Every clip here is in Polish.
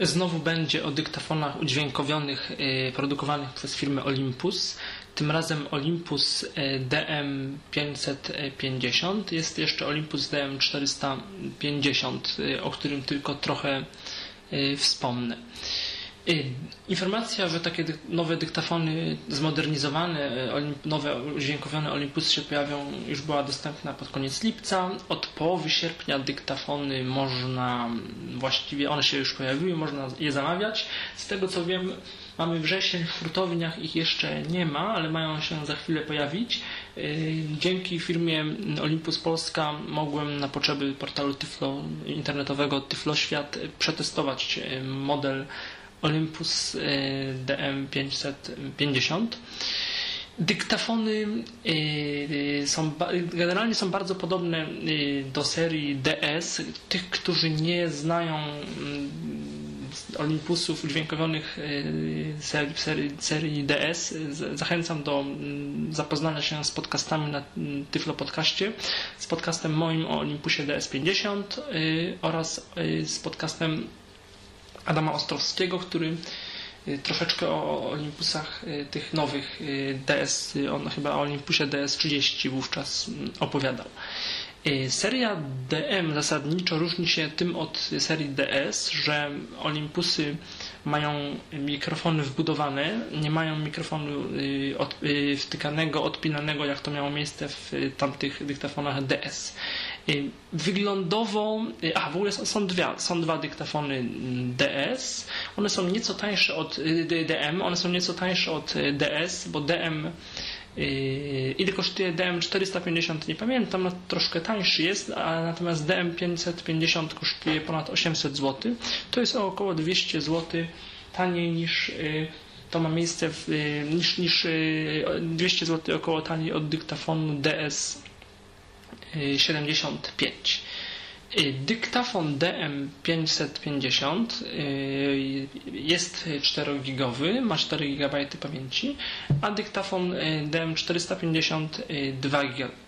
Znowu będzie o dyktafonach udźwiękowionych produkowanych przez firmę Olympus. Tym razem Olympus DM550. Jest jeszcze Olympus DM450, o którym tylko trochę wspomnę. Y, informacja, że takie nowe dyktafony zmodernizowane, nowe udźwiękowione Olympusy się pojawią, już była dostępna pod koniec lipca. Od połowy sierpnia dyktafony można, właściwie one się już pojawiły, można je zamawiać. Z tego co wiem, mamy wrzesień, w hurtowniach ich jeszcze nie ma, ale mają się za chwilę pojawić. Y, dzięki firmie Olympus Polska mogłem na potrzeby portalu Tyflo, internetowego Tyflo Świat przetestować y, model Olympus e, DM550. Dyktafony e, są, generalnie są bardzo podobne e, do serii DS. Tych, którzy nie znają mm, Olympusów udźwiękowionych serii, serii, serii DS. Zachęcam do mm, zapoznania się z podcastami na mm, Tyflo Podcaście, z podcastem moim o Olympusie DS50 oraz z podcastem Adama Ostrowskiego, który y, troszeczkę o Olympusach y, tych nowych y, DS, on chyba o Olympusie DS30 wówczas mm, opowiadał. Seria DM zasadniczo różni się tym od serii DS, że Olympusy mają mikrofony wbudowane, nie mają mikrofonu wtykanego, odpinanego, jak to miało miejsce w tamtych dyktafonach DS. Y, wyglądowo, y, a w ogóle są, dwa, są dwa dyktafony DS. One są nieco tańsze od y, DM, one są nieco tańsze od DS, bo DM ile kosztuje DM 450? Nie pamiętam, no, troszkę tańszy jest, a natomiast DM 550 kosztuje ponad 800 zł. To jest około 200 zł taniej niż to ma miejsce w, niż, niż 200 zł około taniej od dyktafonu DS 75. Y, dyktafon DM550 y, jest 4-gigowy, ma 4 GB pamięci, a dyktafon y, DM450 2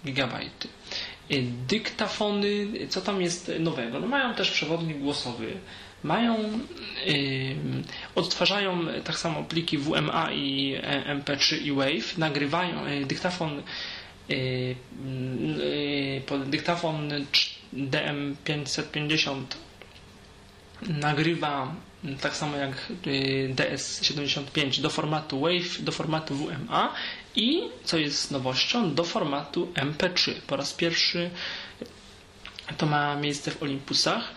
GB. Dyktafony, co tam jest nowego? No mają też przewodnik głosowy, mają, odtwarzają tak samo pliki WMA i MP3 i WAVE, nagrywają, dyktafon Y, y, pod dyktafon DM550 nagrywa tak samo jak y, DS75 do formatu WAV, do formatu WMA i, co jest nowością, do formatu MP3. Po raz pierwszy to ma miejsce w Olympusach.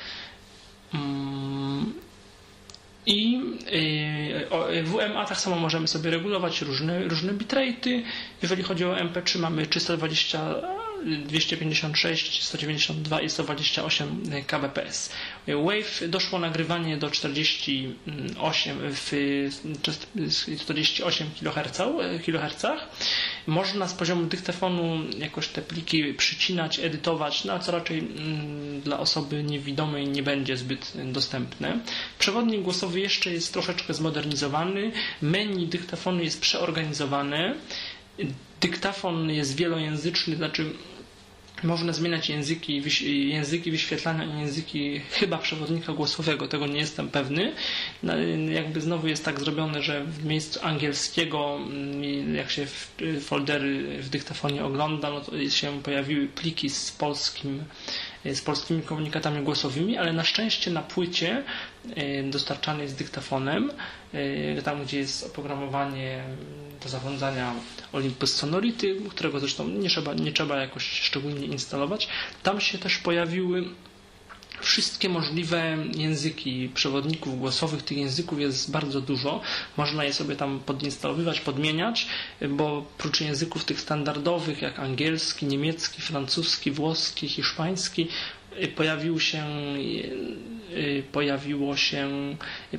I y, WMA tak samo możemy sobie regulować różne, różne bitrate'y. Jeżeli chodzi o MP3 mamy 320 256, 192 i 128 kbps. Wave doszło nagrywanie do 48 w 48 kHz. Można z poziomu dyktafonu jakoś te pliki przycinać, edytować, no co raczej mm, dla osoby niewidomej nie będzie zbyt dostępne. Przewodnik głosowy jeszcze jest troszeczkę zmodernizowany. Menu dyktafonu jest przeorganizowane dyktafon jest wielojęzyczny, znaczy można zmieniać języki, języki wyświetlania i języki chyba przewodnika głosowego, tego nie jestem pewny. No, jakby znowu jest tak zrobione, że w miejscu angielskiego, mm, jak się foldery w dyktafonie ogląda, no to się pojawiły pliki z polskim z polskimi komunikatami głosowymi, ale na szczęście na płycie e, dostarczanej z dyktafonem, e, tam gdzie jest oprogramowanie do zarządzania Olympus Sonority, którego zresztą nie trzeba, nie trzeba jakoś szczególnie instalować, tam się też pojawiły wszystkie możliwe języki przewodników głosowych. Tych języków jest bardzo dużo. Można je sobie tam podinstalowywać, podmieniać, bo prócz języków tych standardowych jak angielski, niemiecki, francuski, włoski, hiszpański, y, pojawił się y, pojawiło się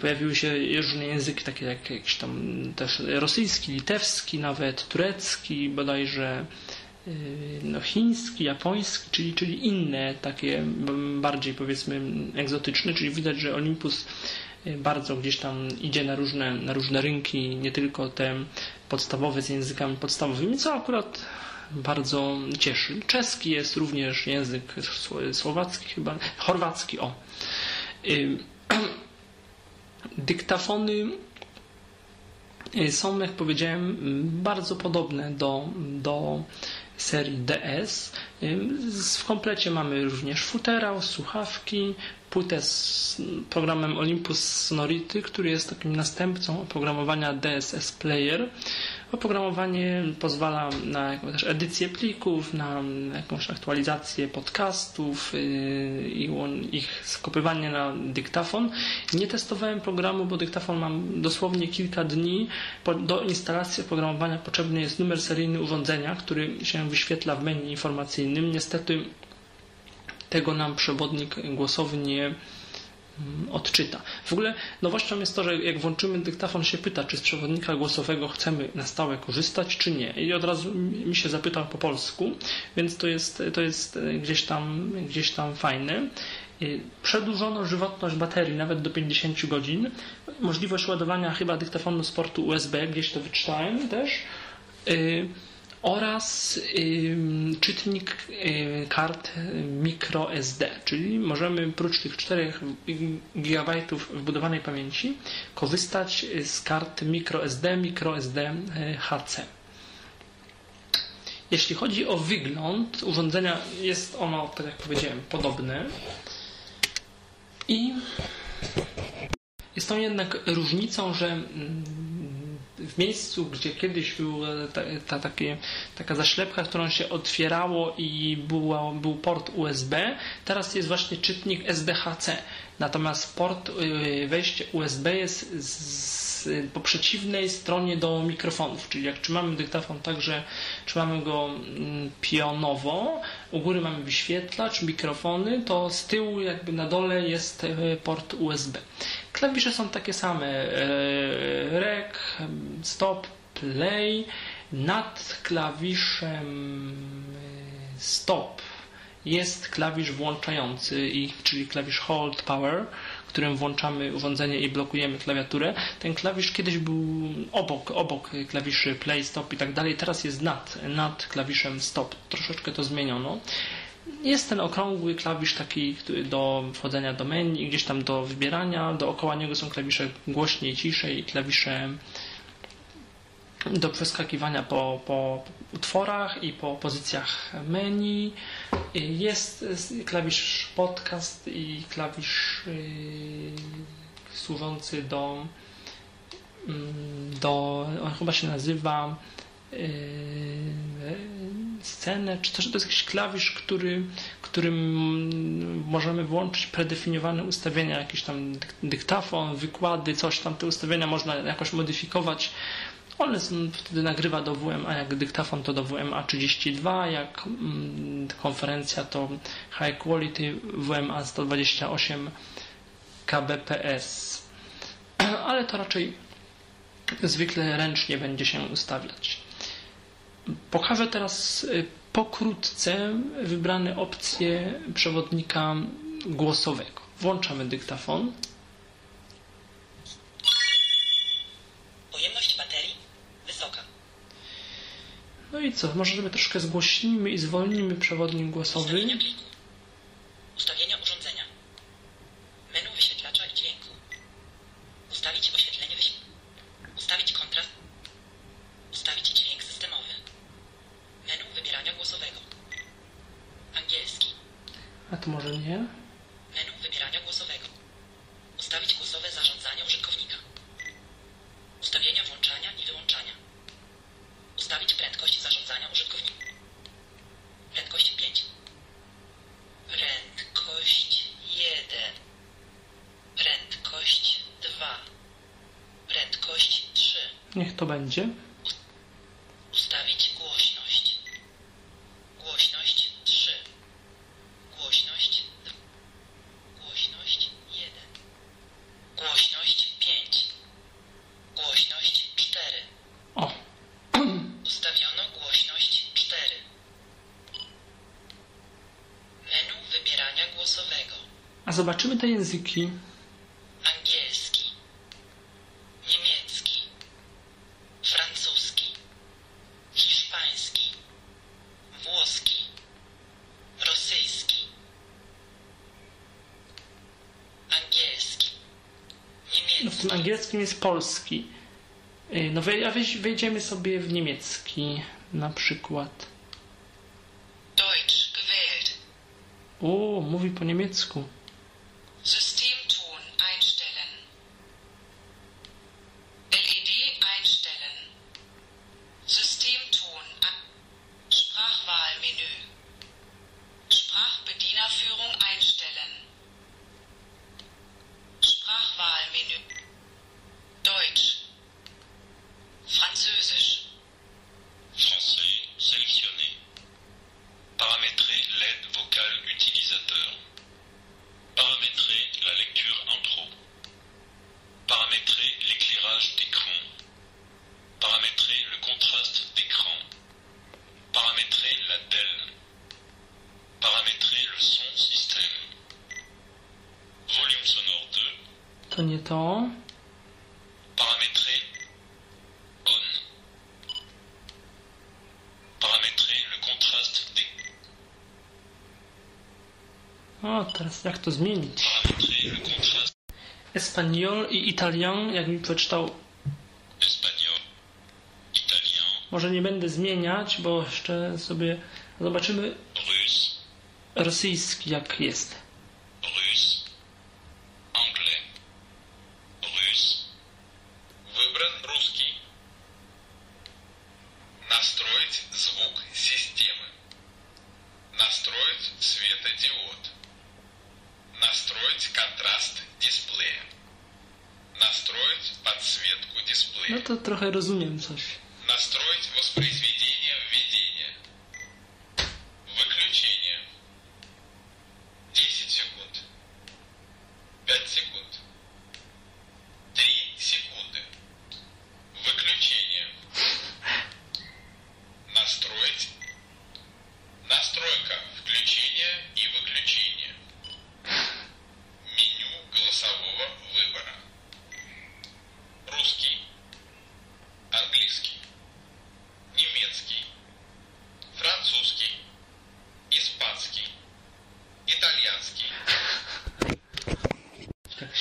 pojawiły się różne języki takie jak jakiś tam też rosyjski, litewski, nawet turecki, bodajże Y, no, chiński, japoński, czyli, czyli inne takie bardziej powiedzmy egzotyczne, czyli widać, że Olympus y, bardzo gdzieś tam idzie na różne, na różne rynki, nie tylko te podstawowe z językami podstawowymi, co akurat bardzo cieszy. Czeski jest również język słowacki chyba, chorwacki, o. Y, Dyktafony są, jak powiedziałem, bardzo podobne do, do serii DS. W komplecie mamy również futerał, słuchawki, płytę z programem Olympus Sonority, który jest takim następcą oprogramowania DSS Player. Oprogramowanie pozwala na też edycję plików, na jakąś aktualizację podcastów yy, i ich skopywanie na dyktafon. Nie testowałem programu, bo dyktafon mam dosłownie kilka dni. Do instalacji oprogramowania potrzebny jest numer seryjny urządzenia, który się wyświetla w menu informacyjnym. Niestety tego nam przewodnik głosowy nie odczyta. W ogóle nowością jest to, że jak włączymy dyktafon się pyta, czy z przewodnika głosowego chcemy na stałe korzystać, czy nie. I od razu mi się zapytał po polsku, więc to jest, to jest gdzieś, tam, gdzieś tam fajne. Przedłużono żywotność baterii nawet do 50 godzin. Możliwość ładowania chyba dyktafonu z portu USB, gdzieś to wyczytałem też. Y, oraz czytnik kart microSD, czyli możemy prócz tych 4 GB wbudowanej pamięci korzystać z kart microSD, microSD HC. Jeśli chodzi o wygląd urządzenia, jest ono, tak jak powiedziałem, podobne. I jest tą jednak różnicą, że mm, w miejscu, gdzie kiedyś była ta, ta, takie, taka zaślepka, którą się otwierało i była, był port USB, teraz jest właśnie czytnik SDHC. Natomiast port, y, wejście USB jest z, po przeciwnej stronie do mikrofonów, czyli jak trzymamy dyktafon tak, że trzymamy go mm, pionowo, u góry mamy wyświetlacz, mikrofony, to z tyłu jakby na dole jest y, port USB. Klawisze są takie same. E, rec, stop, play. Nad klawiszem e, stop jest klawisz włączający, czyli klawisz hold power, którym włączamy urządzenie i blokujemy klawiaturę. Ten klawisz kiedyś był obok, obok klawiszy play, stop i tak dalej. Teraz jest nad, nad klawiszem stop. Troszeczkę to zmieniono. Jest ten okrągły klawisz taki do wchodzenia do menu, gdzieś tam do wybierania. Dookoła niego są klawisze głośniej, ciszej klawisze do przeskakiwania po, po utworach i po pozycjach menu. Jest klawisz podcast i klawisz yy, służący do, yy, do on chyba się nazywa scenę, czy też to jest jakiś klawisz, który, którym możemy włączyć predefiniowane ustawienia, jakiś tam dyktafon, wykłady, coś tam, te ustawienia można jakoś modyfikować. One wtedy nagrywa do WMA, jak dyktafon to do WMA 32, jak mm, konferencja to High Quality WMA 128 kbps. Ale to raczej zwykle ręcznie będzie się ustawiać. Pokażę teraz y, pokrótce wybrane opcje przewodnika głosowego. Włączamy dyktafon. Pojemność baterii wysoka. No i co? Może sobie troszkę zgłośnimy i zwolnimy przewodnik głosowy. Ustawienia pliku. Ustawienia urządzenia. Menu wyświetlacza i dźwięku. Ustawić oświetlenie wyświetlacza. Ustawić kontrast. Ustawić dźwięk systemowy. Menu wybierania głosowego. Angielski. A to może nie? Menu wybierania głosowego. Ustawić głosowe zarządzanie użytkownika. Ustawienia włączania i wyłączania. Ustawić prędkość zarządzania użytkownika. Prędkość 5. Prędkość 1. Prędkość 2. Prędkość 3. Niech to będzie. Ustawić głośność. Głośność 3. Głośność 2. Głośność 1. Głośność 5. Głośność 4. O, Ustawiono głośność 4. Menu wybierania głosowego. a zobaczymy języki. Angielski. Niemiecki. Francuski. Hiszpański. Włoski. Rosyjski. Angielski. Niemiecki. No w tym angielskim jest polski. No wejdziemy sobie w niemiecki na przykład. Deutsch gewählt. O, mówi po niemiecku. O, teraz jak to zmienić? Espanol i Italian, jakbym przeczytał, espagnol, italien, może nie będę zmieniać, bo jeszcze sobie zobaczymy rosyjski jak jest.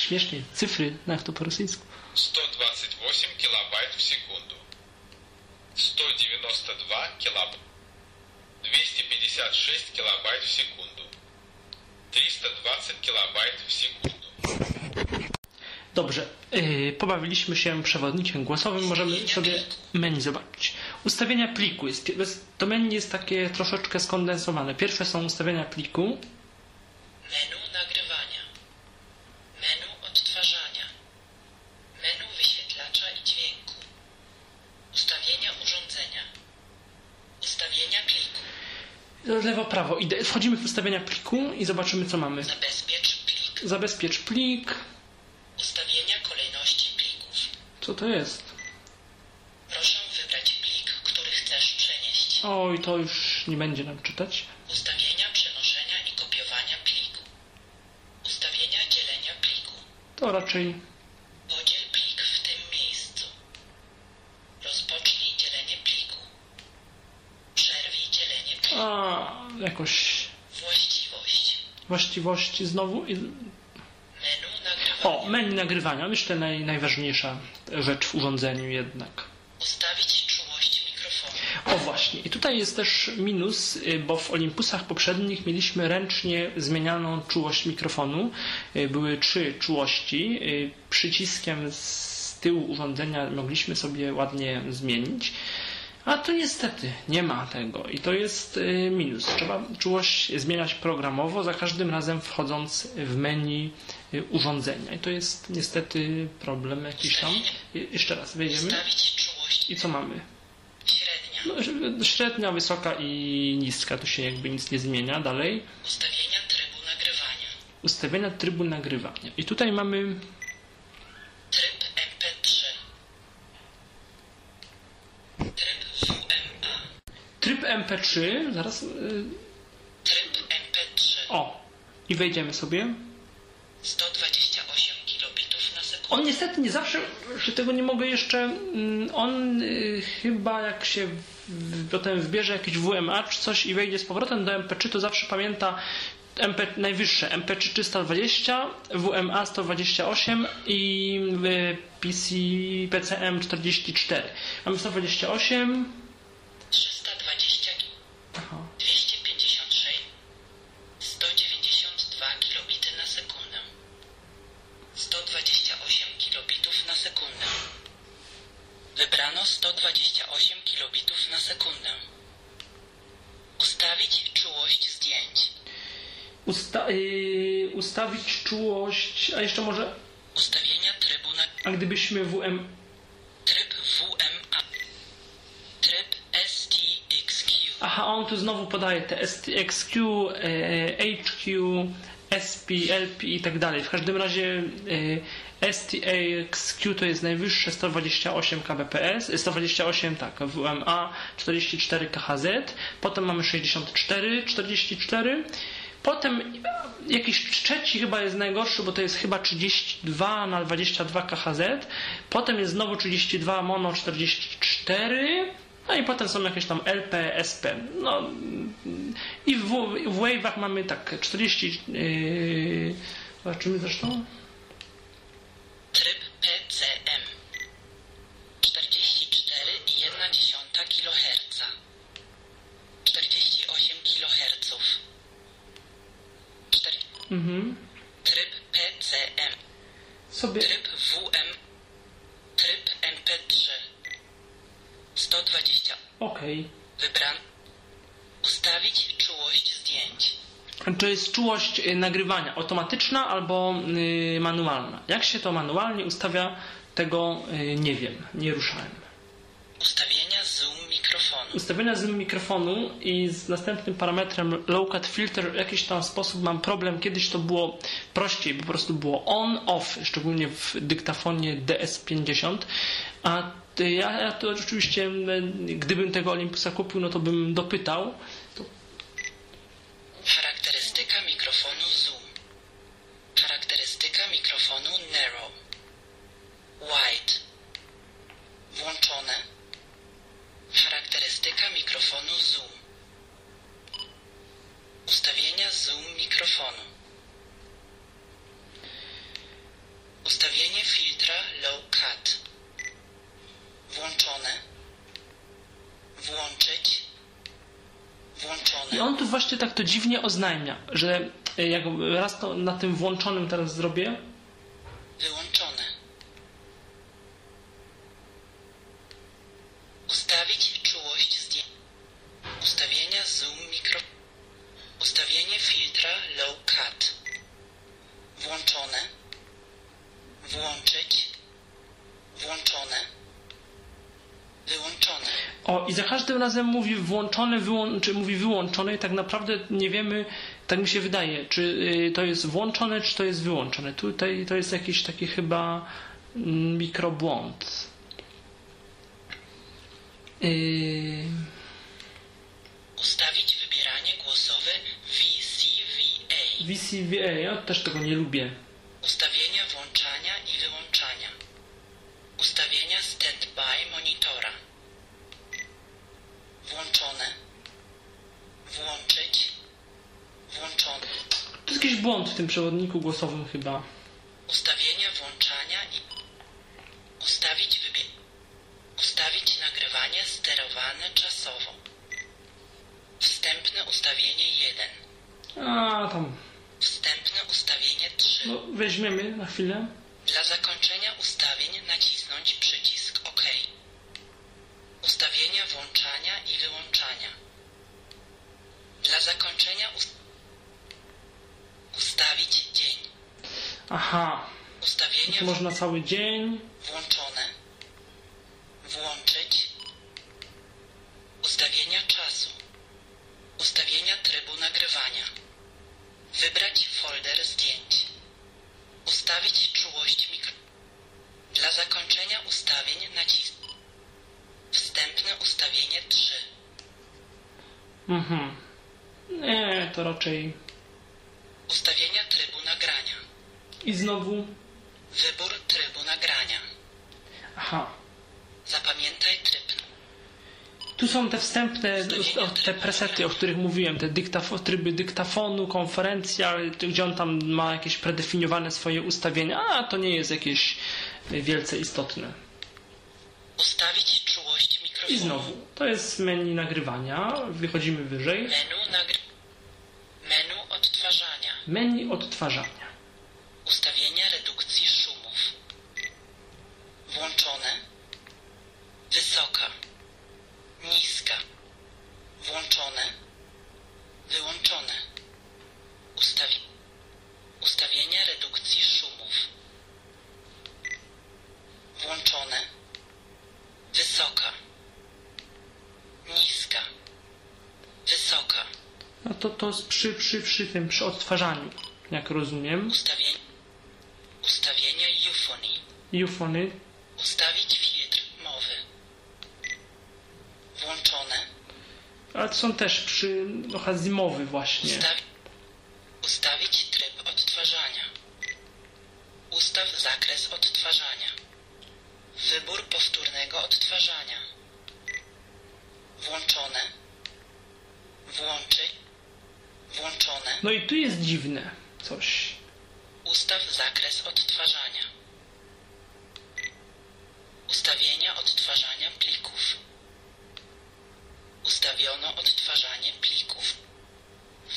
śmiesznie. Cyfry, no jak to po rosyjsku. 128 килобайт в секунду. 192 килобайт. 256 килобайт в секунду. 320 килобайт в секунду. Dobrze, yy, pobawiliśmy się przewodnikiem głosowym, możemy sobie menu zobaczyć. Ustawienia pliku. Jest, to menu jest takie troszeczkę skondensowane. Pierwsze są ustawienia pliku. ustawienia pliku i zobaczymy co mamy. Zabezpiecz plik. Zabezpiecz plik. Ustawienia kolejności plików. Co to jest? Proszę wybrać plik, który chcesz przenieść. Oj, to już nie będzie nam czytać. Ustawienia przenoszenia i kopiowania pliku. Ustawienia dzielenia pliku. To raczej Podziel plik w tym miejscu. Rozpocznij dzielenie pliku. Przerwij dzielenie pliku. a, jakoś. Właściwości znowu. I... Menu nagrywania. O, menu nagrywania. Myślę naj, najważniejsza rzecz w urządzeniu jednak. Ustawić czułość mikrofonu. O właśnie, i tutaj jest też minus, y, bo w Olympusach poprzednich mieliśmy ręcznie zmienianą czułość mikrofonu. Y, Były trzy czułości. Y, Przyciskiem z tyłu urządzenia mogliśmy sobie ładnie zmienić. A tu niestety nie ma tego i to jest y, minus. Trzeba czułość zmieniać programowo, za każdym razem wchodząc w menu y, urządzenia. I to jest niestety problem jakiś tam. Jeszcze raz wejdziemy. I co mamy? średnia. No, średnia, wysoka i niska, tu się jakby nic nie zmienia. Dalej, Ustawienia trybu nagrywania. ustawienia trybu nagrywania. I tutaj mamy Tryb MP3. Tryb WMA. tryb MP3, zaraz, yy, Tryb MP3. o, i wejdziemy sobie. 128 kilobitów na sekundę. On niestety nie zawsze, że tego nie mogę jeszcze, mm, on y, chyba jak się potem wbierze jakieś WMA czy coś i wejdzie z powrotem do MP3, to zawsze pamięta MP, najwyższe MP3 320, WMA 128 i y, PC, PCM 44. Mamy 128. 320 Aha. 256 192 kilobity na sekundę. 128 kilobitów na sekundę. Wybrano 128 kilobitów na sekundę. Ustawić czułość zdjęć. Usta, y, ustawić czułość, a jeszcze może, Ustawienia trybu na a gdybyśmy WM, tryb WMA Tryb Aha, on tu znowu podaje te STXQ, e, HQ, SP, LP i tak dalej. W każdym razie e, STXQ to jest najwyższe 128 kbps, e, 128 tak, WMA 44 KHZ, potem mamy 64, 44, potem jakiś trzeci chyba jest najgorszy, bo to jest chyba 32 na 22 KHZ, potem jest znowu 32 mono 44, no i potem są jakieś tam LP, SP. No i w, w wave'ach mamy tak 40. Yy, zobaczymy zresztą. Tryb PCM 44,1 kHz 48 kHz Cztery- Mhm. Tryb PCM Sobie. Tryb WM Tryb MP3 120 Okej. Wybran Ustawić czułość zdjęć To jest czułość y, nagrywania automatyczna albo y, manualna. Jak się to manualnie ustawia, tego y, nie wiem, nie ruszałem. Ustawienia zoom mikrofonu Ustawienia z mikrofonu i z następnym parametrem low cut filter w jakiś tam sposób mam problem. Kiedyś to było prościej, po prostu było on, off, szczególnie w dyktafonie DS50. A ja, ja to oczywiście, m, gdybym tego Olympusa kupił, no to bym dopytał. To Charakterystyka mikrofonu zoom. Charakterystyka mikrofonu narrow. Wide. Włączone. Charakterystyka mikrofonu zoom. Ustawienia zoom mikrofonu. Ustawienie filtra low cut. Włączone. Włączyć. Włączone. I on tu właśnie tak to dziwnie oznajmia, że y, jak raz to na tym włączonym teraz zrobię, Wyłączone. Ustawić czułość zdjęcia. Ustawienia zoom mikro. Ustawienie filtra low cut. Włączone. Włączyć. Włączone. Wyłączone. O, i za każdym razem mówi włączone, wyłą- czy mówi wyłączone i tak naprawdę nie wiemy, tak mi się wydaje, czy y, to jest włączone, czy to jest wyłączone. Tutaj to jest jakiś taki chyba mm, mikrobłąd. Yy, Ustawić wybieranie głosowe VCVA. VCVA, ja też tego nie lubię. Ustawienia włączania i wyłączania. Ustawienia standby monitora. Włączone. Włączyć. Włączone. To jest jakiś błąd w tym przewodniku głosowym chyba. Ustawienia włączania i ustawić wybie... Ustawić nagrywanie sterowane czasowo. Wstępne ustawienie 1. A, tam, Wstępne ustawienie 3. no weźmiemy na chwilę. Dla zakończenia ustawień nacisnąć przycisk OK. Ustawienia włączania i wyłączania. Dla zakończenia ust- ustawić dzień. Aha, Ustawienia to można cały dzień. włączone. Włączyć. Ustawienia czasu. Ustawienia trybu nagrywania. Wybrać folder zdjęć. Ustawić czułość mikro. Dla zakończenia ustawień nacisnąć. Wstępne ustawienie 3. Mhm. Nie, to raczej. Ustawienia trybu nagrania. I znowu. Wybór trybu nagrania. Aha. Zapamiętaj tryb. Tu są te wstępne, o, te presety, o których mówiłem, te dyktafo, tryby dyktafonu, konferencja, gdzie on tam ma jakieś predefiniowane swoje ustawienia, a to nie jest jakieś wielce istotne. Ustawić czułość mikrofonu. I znowu, to jest menu nagrywania, wychodzimy wyżej, Menu. Menu odtwarzania. Ustawienia redukcji szumów. Włączone. Wysoka. Niska. Włączone. Wyłączone. Ustawi... Ustawienia redukcji szumów. Włączone. Wysoka. Niska. Wysoka. No to to jest przy, przy, przy tym, przy odtwarzaniu, jak rozumiem. Ustawienia. Ustawienia eufonii. Eufony, Ustawić filtr mowy. Włączone. ale to są też przy trochę zimowy właśnie. Ustawi... Ustawić tryb odtwarzania. Ustaw zakres odtwarzania. Wybór powtórnego odtwarzania. Włączone. Włączyć. Włączone. No i tu jest dziwne coś. Ustaw zakres odtwarzania. Ustawienia odtwarzania plików. Ustawiono odtwarzanie plików.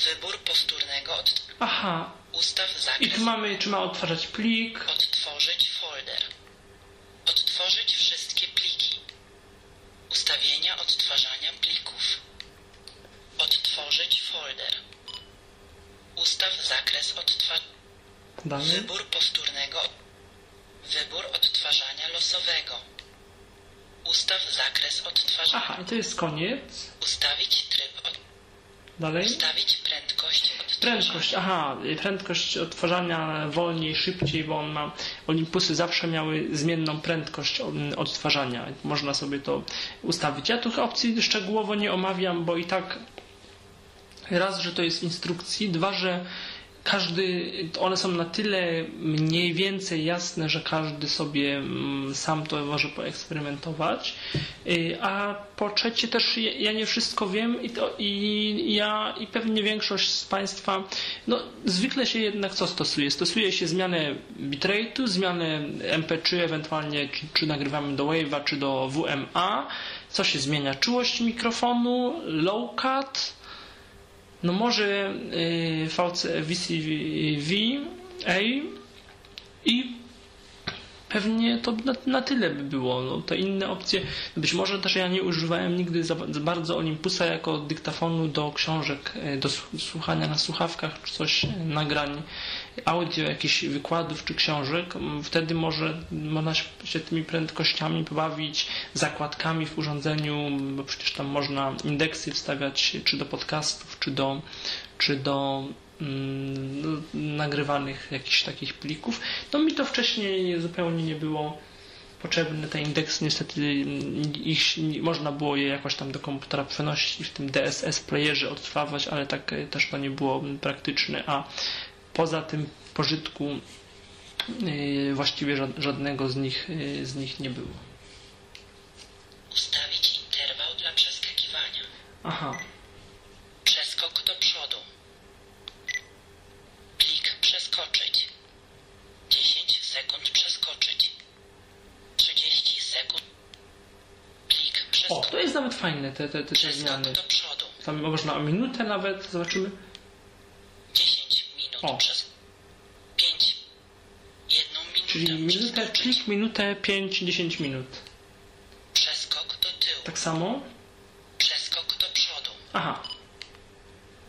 Wybór powtórnego od... Aha, Ustaw i zakres... tu mamy, czy ma odtwarzać plik folder. Odtworzyć wszystkie pliki. Ustawienia odtwarzania plików. Odtworzyć folder. Ustaw zakres odtwarzania. Dalej. Wybór powtórnego. Wybór odtwarzania losowego. Ustaw zakres odtwarzania. Aha, i to jest koniec. Ustawić tryb. Od... Dalej. Ustawić prędkość odtwarzania. Prędkość, aha, prędkość odtwarzania wolniej, szybciej, bo on ma, Olympusy zawsze miały zmienną prędkość odtwarzania. Można sobie to ustawić. Ja tych opcji szczegółowo nie omawiam, bo i tak raz, że to jest instrukcji, dwa, że każdy, one są na tyle mniej więcej jasne, że każdy sobie mm, sam to może poeksperymentować. Y, A po trzecie też ja- nie wszystko wiem i, to, i ja i pewnie większość z Państwa, no zwykle się jednak co stosuje? Stosuje się zmianę bitrate'u, zmianę MP3 ewentualnie czy, czy nagrywamy do Wave'a czy do WMA. Co się zmienia? Czułość mikrofonu, low cut, no może y, VC, VCV A i pewnie to na, na tyle by było. No, te inne opcje, być może też ja nie używałem nigdy za, bardzo Olympusa jako dyktafonu do książek, y, do słu- słuchania na słuchawkach czy coś, y, nagrań audio, jakichś wykładów czy książek. Wtedy może można się tymi prędkościami pobawić, zakładkami w urządzeniu, bo przecież tam można indeksy wstawiać czy do podcastów, czy do, czy do mm, no, nagrywanych jakichś takich plików. No mi to wcześniej zupełnie nie było potrzebne. Te indeksy niestety mm, ich, można było je jakoś tam do komputera przenosić i w tym DSS playerze odtwarzać, ale tak e, też to nie było praktyczne, a poza tym pożytku yy, właściwie ża- żadnego z nich, yy, z nich nie było. Ustawić interwał dla przeskakiwania. Aha, Przeskok do przodu. Plik przeskoczyć. 10 sekund przeskoczyć. 30 sekund. Plik o, przeskoczyć. to jest nawet fajne te, te, te, te zmiany. do przodu. Tam można o minutę nawet, zobaczymy. 10 O. przez 5. Jedną minutę Czyli minutę, klik, minutę, 5-10 minut. Przeskok do tyłu. Tak samo? Przeskok do przodu. Aha,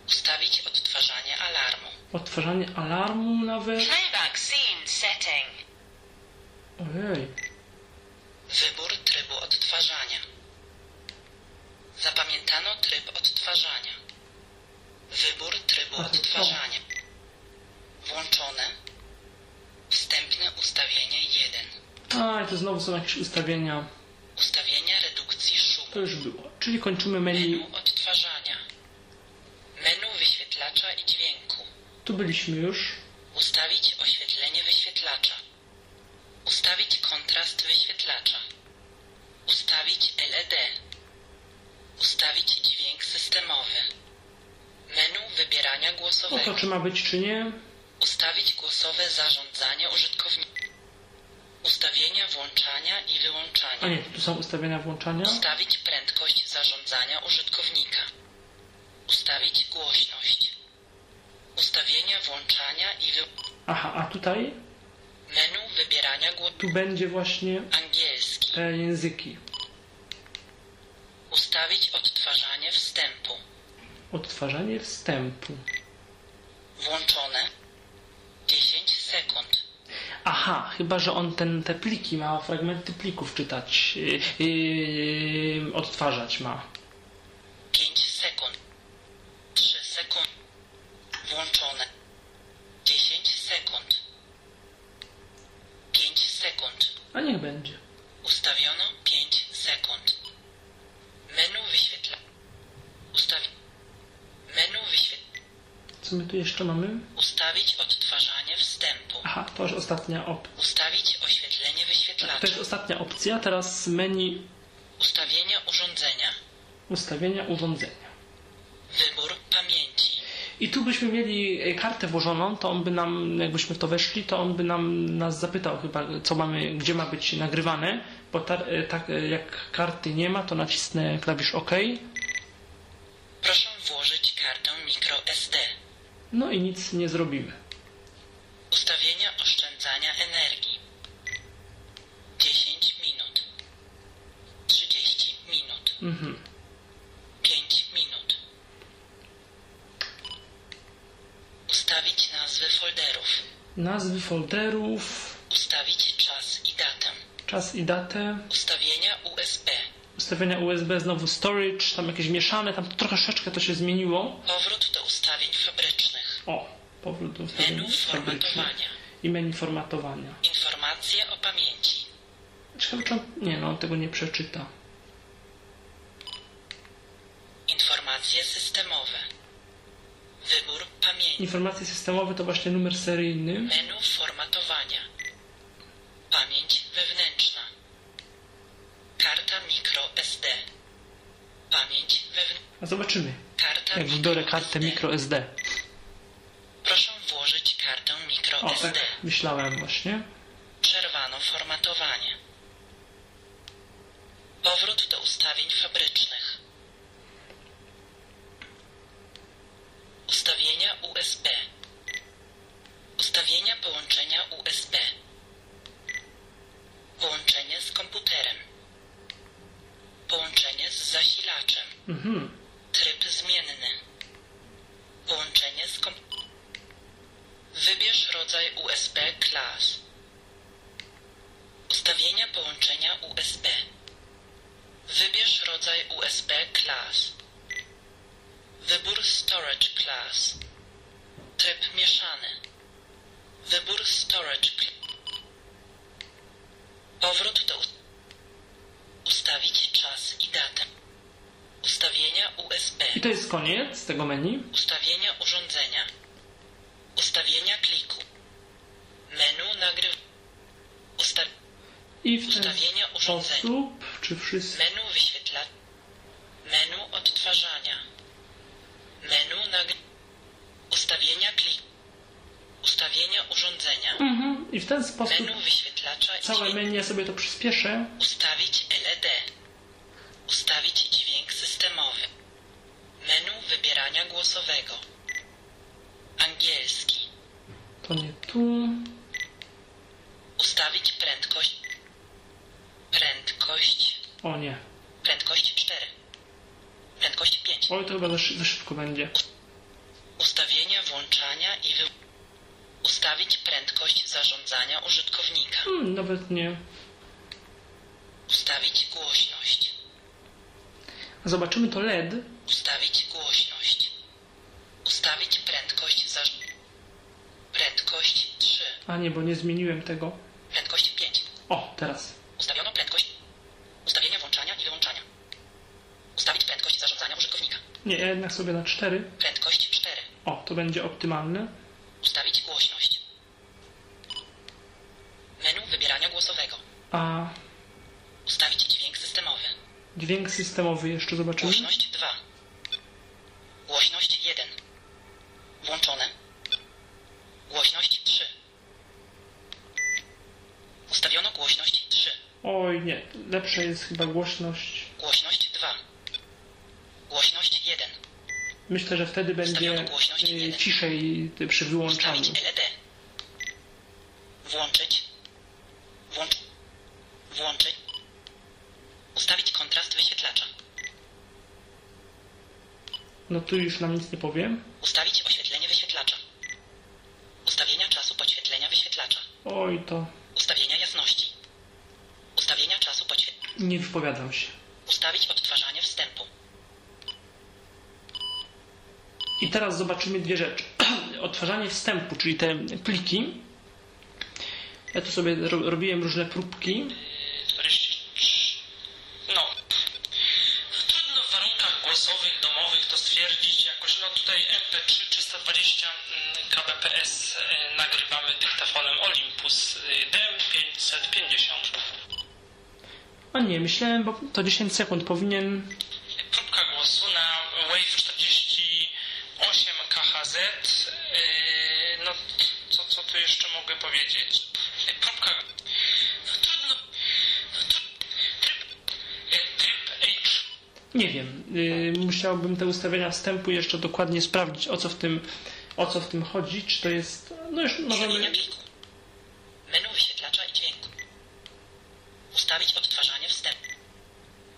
Ustawić odtwarzanie alarmu. odtwarzanie alarmu nawet. Playback scene setting. Ojej, Wybór trybu odtwarzania. Zapamiętano tryb odtwarzania. Wybór trybu A to co? odtwarzania. Włączone. Wstępne ustawienie 1. a i to znowu są jakieś ustawienia. Ustawienia redukcji szumu. To już było. Czyli kończymy menu. Menu odtwarzania. Menu wyświetlacza i dźwięku. Tu byliśmy już. Ustawić oświetlenie wyświetlacza. Ustawić kontrast wyświetlacza. Ustawić LED. Ustawić dźwięk systemowy. Menu wybierania głosowego. to czy ma być, czy nie? Ustawić głosowe zarządzanie użytkownika. Ustawienia włączania i A wyłączania. nie, tu są ustawienia włączania. Ustawić prędkość zarządzania użytkownika. Ustawić głośność. Ustawienia włączania i wy... Aha, a tutaj? Menu wybierania głosu. Tu będzie właśnie Angielski. te języki. Ustawić odtwarzanie wstępu. Odtwarzanie wstępu. Włączone. 10 sekund. Aha, chyba, że on ten, te pliki ma, fragmenty plików czytać, yy, yy, odtwarzać ma. 5 sekund. 3 sekund. Włączone. 10 sekund. 5 sekund. A niech będzie. Ustawiono 5 sekund. Menu wyświetla. Ustawi. Menu wyświetla. Co my tu jeszcze mamy? Ustawić odtwarzanie. Aha, to już ostatnia opcja. Ustawić oświetlenie To wyświetlacza. jest ostatnia opcja. Teraz menu Ustawienia urządzenia. ustawienia urządzenia. Wybór pamięci. I tu byśmy mieli e, kartę włożoną, to on by nam, jakbyśmy w to weszli, to on by nam nas zapytał chyba, co mamy, gdzie ma być nagrywane, bo e, tak e, jak karty nie ma, to nacisnę klawisz OK. Proszę włożyć kartę microSD. No i nic nie zrobimy. Ustawienia oszczędzania energii. 10 minut. 30 minut. Mhm. 5 minut. Ustawić nazwy folderów. Nazwy folderów, Ustawić czas i datę. czas i datę, Ustawienia USB. ustawienia USB, znowu storage, tam jakieś mieszane, tam troszeczkę to się zmieniło. Powrót do ustawień fabrycznych. O, powrót do ustawień Menu formatowania. I menu formatowania. Informacje o pamięci. Ciekawe, czy on... Nie, no on tego nie przeczyta. Informacje systemowe. Wybór pamięci. Informacje systemowe to właśnie numer seryjny. Menu formatowania. Pamięć wewnętrzna. Karta micro SD. Pamięć wewnętrzna. A zobaczymy, Karta jak micro kartę SD. microSD. Proszę włożyć kartę micro O, tak myślałem właśnie. Mm-hmm. Koniec tego menu. Ustawienia urządzenia. Ustawienia kliku. Menu nagryw. Ustaw... I w ten Ustawienia urządzenia. sposób, czy wszyscy... Menu wyświetla. Menu odtwarzania. Menu nagry... Ustawienia kliku. Ustawienia urządzenia. Mhm. I w ten sposób Menu wyświetlacza całe menu, ja sobie to przyspieszę. Ustawić LED. Ustawić dźwięk systemowy. Menu wybierania głosowego. Angielski. To nie tu. Ustawić prędkość. Prędkość. O nie. Prędkość 4. Prędkość 5. Oj, to chyba za, za szybko będzie. Ustawienia włączania i wy... Ustawić prędkość zarządzania użytkownika. Hmm, nawet nie. Ustawić głośność. Zobaczymy to LED. Ustawić głośność. Ustawić prędkość za... Prędkość 3. A nie, bo nie zmieniłem tego. Prędkość 5. O, teraz. Ustawiono prędkość. Ustawienia włączania i wyłączania. Ustawić prędkość zarządzania użytkownika. Nie, ja jednak sobie na 4. Prędkość 4. O, to będzie optymalne. Ustawić głośność. Menu wybierania głosowego. A Ustawić dźwięk systemowy. Dźwięk systemowy jeszcze zobaczymy. Głośność 2. Głośność 1. Włączone. Głośność 3. Ustawiono głośność 3. Oj nie, lepsza jest chyba głośność. Głośność 2. Głośność 1. Myślę, że wtedy będzie y, ciszej y, przy wyłączaniu. LED. Włączyć. Włącz. Włączyć. Ustawić kontrast wyświetlacza. No tu już nam nic nie powiem. Ustawić oświetlenie wyświetlacza. Ustawienia czasu podświetlenia wyświetlacza. Oj, to Ustawienia jasności. Ustawienia czasu podświetlenia. Nie wypowiadam się. Ustawić odtwarzanie wstępu. I teraz zobaczymy dwie rzeczy. Odtwarzanie wstępu, czyli te pliki. Ja tu sobie ro- robiłem różne próbki. Myślałem, bo to 10 sekund powinien. Próbka głosu na Wave 48 KHZ. e, No, co, co tu jeszcze mogę powiedzieć? E, Próbka... Trudno... Tryb... e, Tryb H Nie wiem. Yy, musiałbym te ustawienia wstępu jeszcze dokładnie sprawdzić, o co w tym, o co w tym chodzi. Czy to jest. No już możemy. Menu wyświetlacza i dźwięku. Ustawić odtwarzanie wstępu.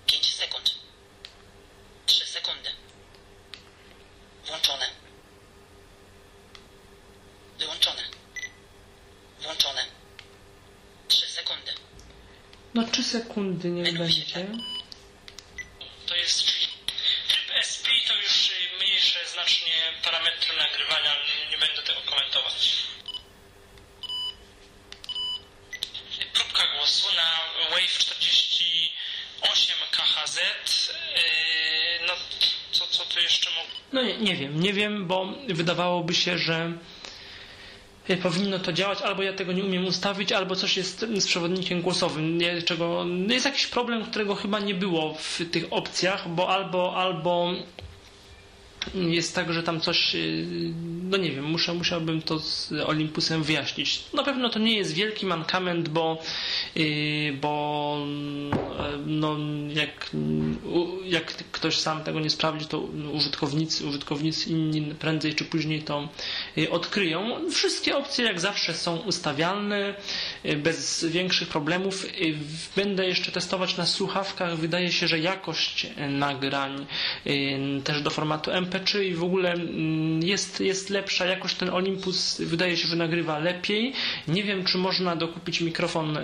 5 sekund. 3 sekundy. Włączone. Wyłączone. Włączone. 3 sekundy. No 3 sekundy nie Menu będzie. wyświetlacza. To jest tryb SP to już mniejsze znacznie parametry nagrywania, nie, będę tego komentować. Próbka głosu na Wave 48 KHZ. Yy, no co, co tu jeszcze mogę? No nie, nie wiem, nie wiem, bo wydawałoby się, że powinno to działać, albo ja tego nie umiem ustawić, albo coś jest z przewodnikiem głosowym, czego jest jakiś problem, którego chyba nie było w tych opcjach, bo albo, albo jest tak, że tam coś, yy, no nie wiem, muszę, musiałbym to z Olympusem wyjaśnić. Na pewno to nie jest wielki mankament, bo, yy, bo yy, no, jak, jak ktoś sam tego nie sprawdzi, to użytkownicy, użytkownicy inni prędzej czy później to yy, odkryją. Wszystkie opcje jak zawsze są ustawialne, bez większych problemów. Yy, Będę jeszcze testować na słuchawkach. Wydaje się, że jakość nagrań yy, też do formatu MP3 i w ogóle mm, jest, jest lepsza. Jakoś ten Olympus wydaje się, że nagrywa lepiej. Nie wiem, czy można dokupić mikrofon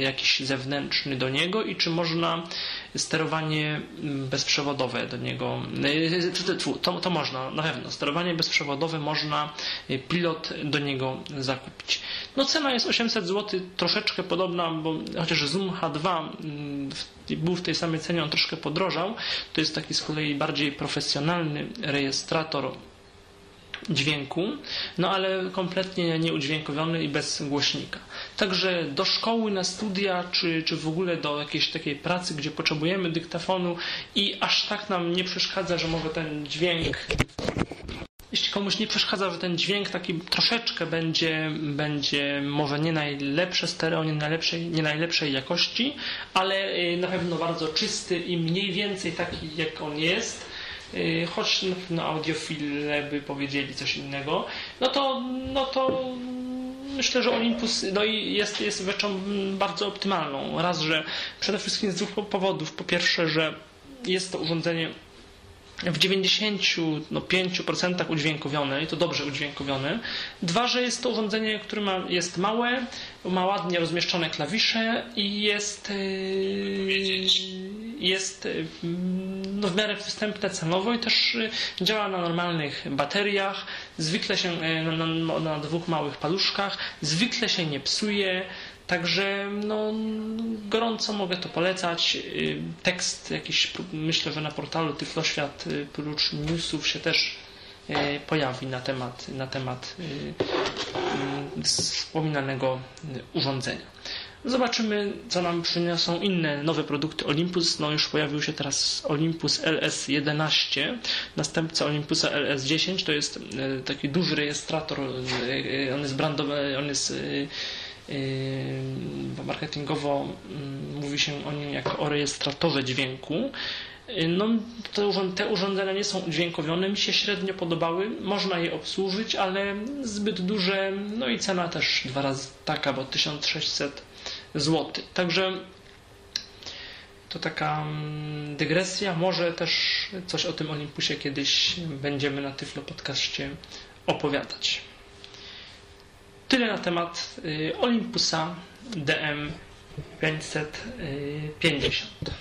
jakiś zewnętrzny do niego i czy można sterowanie mm, bezprzewodowe do niego. Yy, t- t- To, to można, na pewno. Sterowanie bezprzewodowe można, yy, pilot do niego zakupić. No cena jest 800 zł, troszeczkę podobna, bo chociaż Zoom H2 mm, był w tej samej cenie, on troszkę podrożał. To jest taki z kolei bardziej profesjonalny rejestrator dźwięku, no ale kompletnie nieudźwiękowiony i bez głośnika. Także do szkoły, na studia, czy, czy w ogóle do jakiejś takiej pracy, gdzie potrzebujemy dyktafonu i aż tak nam nie przeszkadza, że może ten dźwięk jeśli komuś nie przeszkadza, że ten dźwięk taki troszeczkę będzie, będzie może nie najlepsze stereo, nie najlepszej, nie najlepszej jakości, ale y, na pewno bardzo czysty i mniej więcej taki jak on jest, choć na pewno audiofile by powiedzieli coś innego, no to, no to myślę, że Olympus no jest, jest rzeczą bardzo optymalną. Raz, że przede wszystkim z dwóch powodów. Po pierwsze, że jest to urządzenie w 95% udźwiękowione i to dobrze udźwiękowione. Dwa, że jest to urządzenie, które ma, jest małe, ma ładnie rozmieszczone klawisze i jest, yy, jest yy, no, w miarę przystępne cenowo i też yy, działa na normalnych bateriach, zwykle się yy, na, na, na dwóch małych paluszkach, zwykle się nie psuje. Także no, gorąco mogę to polecać. Y, Tekst jakiś, myślę, że na portalu Tyfloświat y, prócz newsów się też y, pojawi na temat, na temat wspominanego urządzenia. Zobaczymy, co nam przyniosą inne nowe produkty Olympus. No już pojawił się teraz Olympus LS11, następca Olympusa LS10. To jest taki duży rejestrator. On jest brandowy, on jest marketingowo mm, mówi się o nim jako o rejestratorze dźwięku. No, te urządzenia nie są udźwiękowione, mi się średnio podobały. Można je obsłużyć, ale zbyt duże, no i cena też dwa razy taka, bo 1600 zł. Także to taka mm, dygresja. Może też coś o tym Olympusie kiedyś będziemy na Tyflo Podcaście opowiadać. Tyle na temat y, Olympusa DM 550.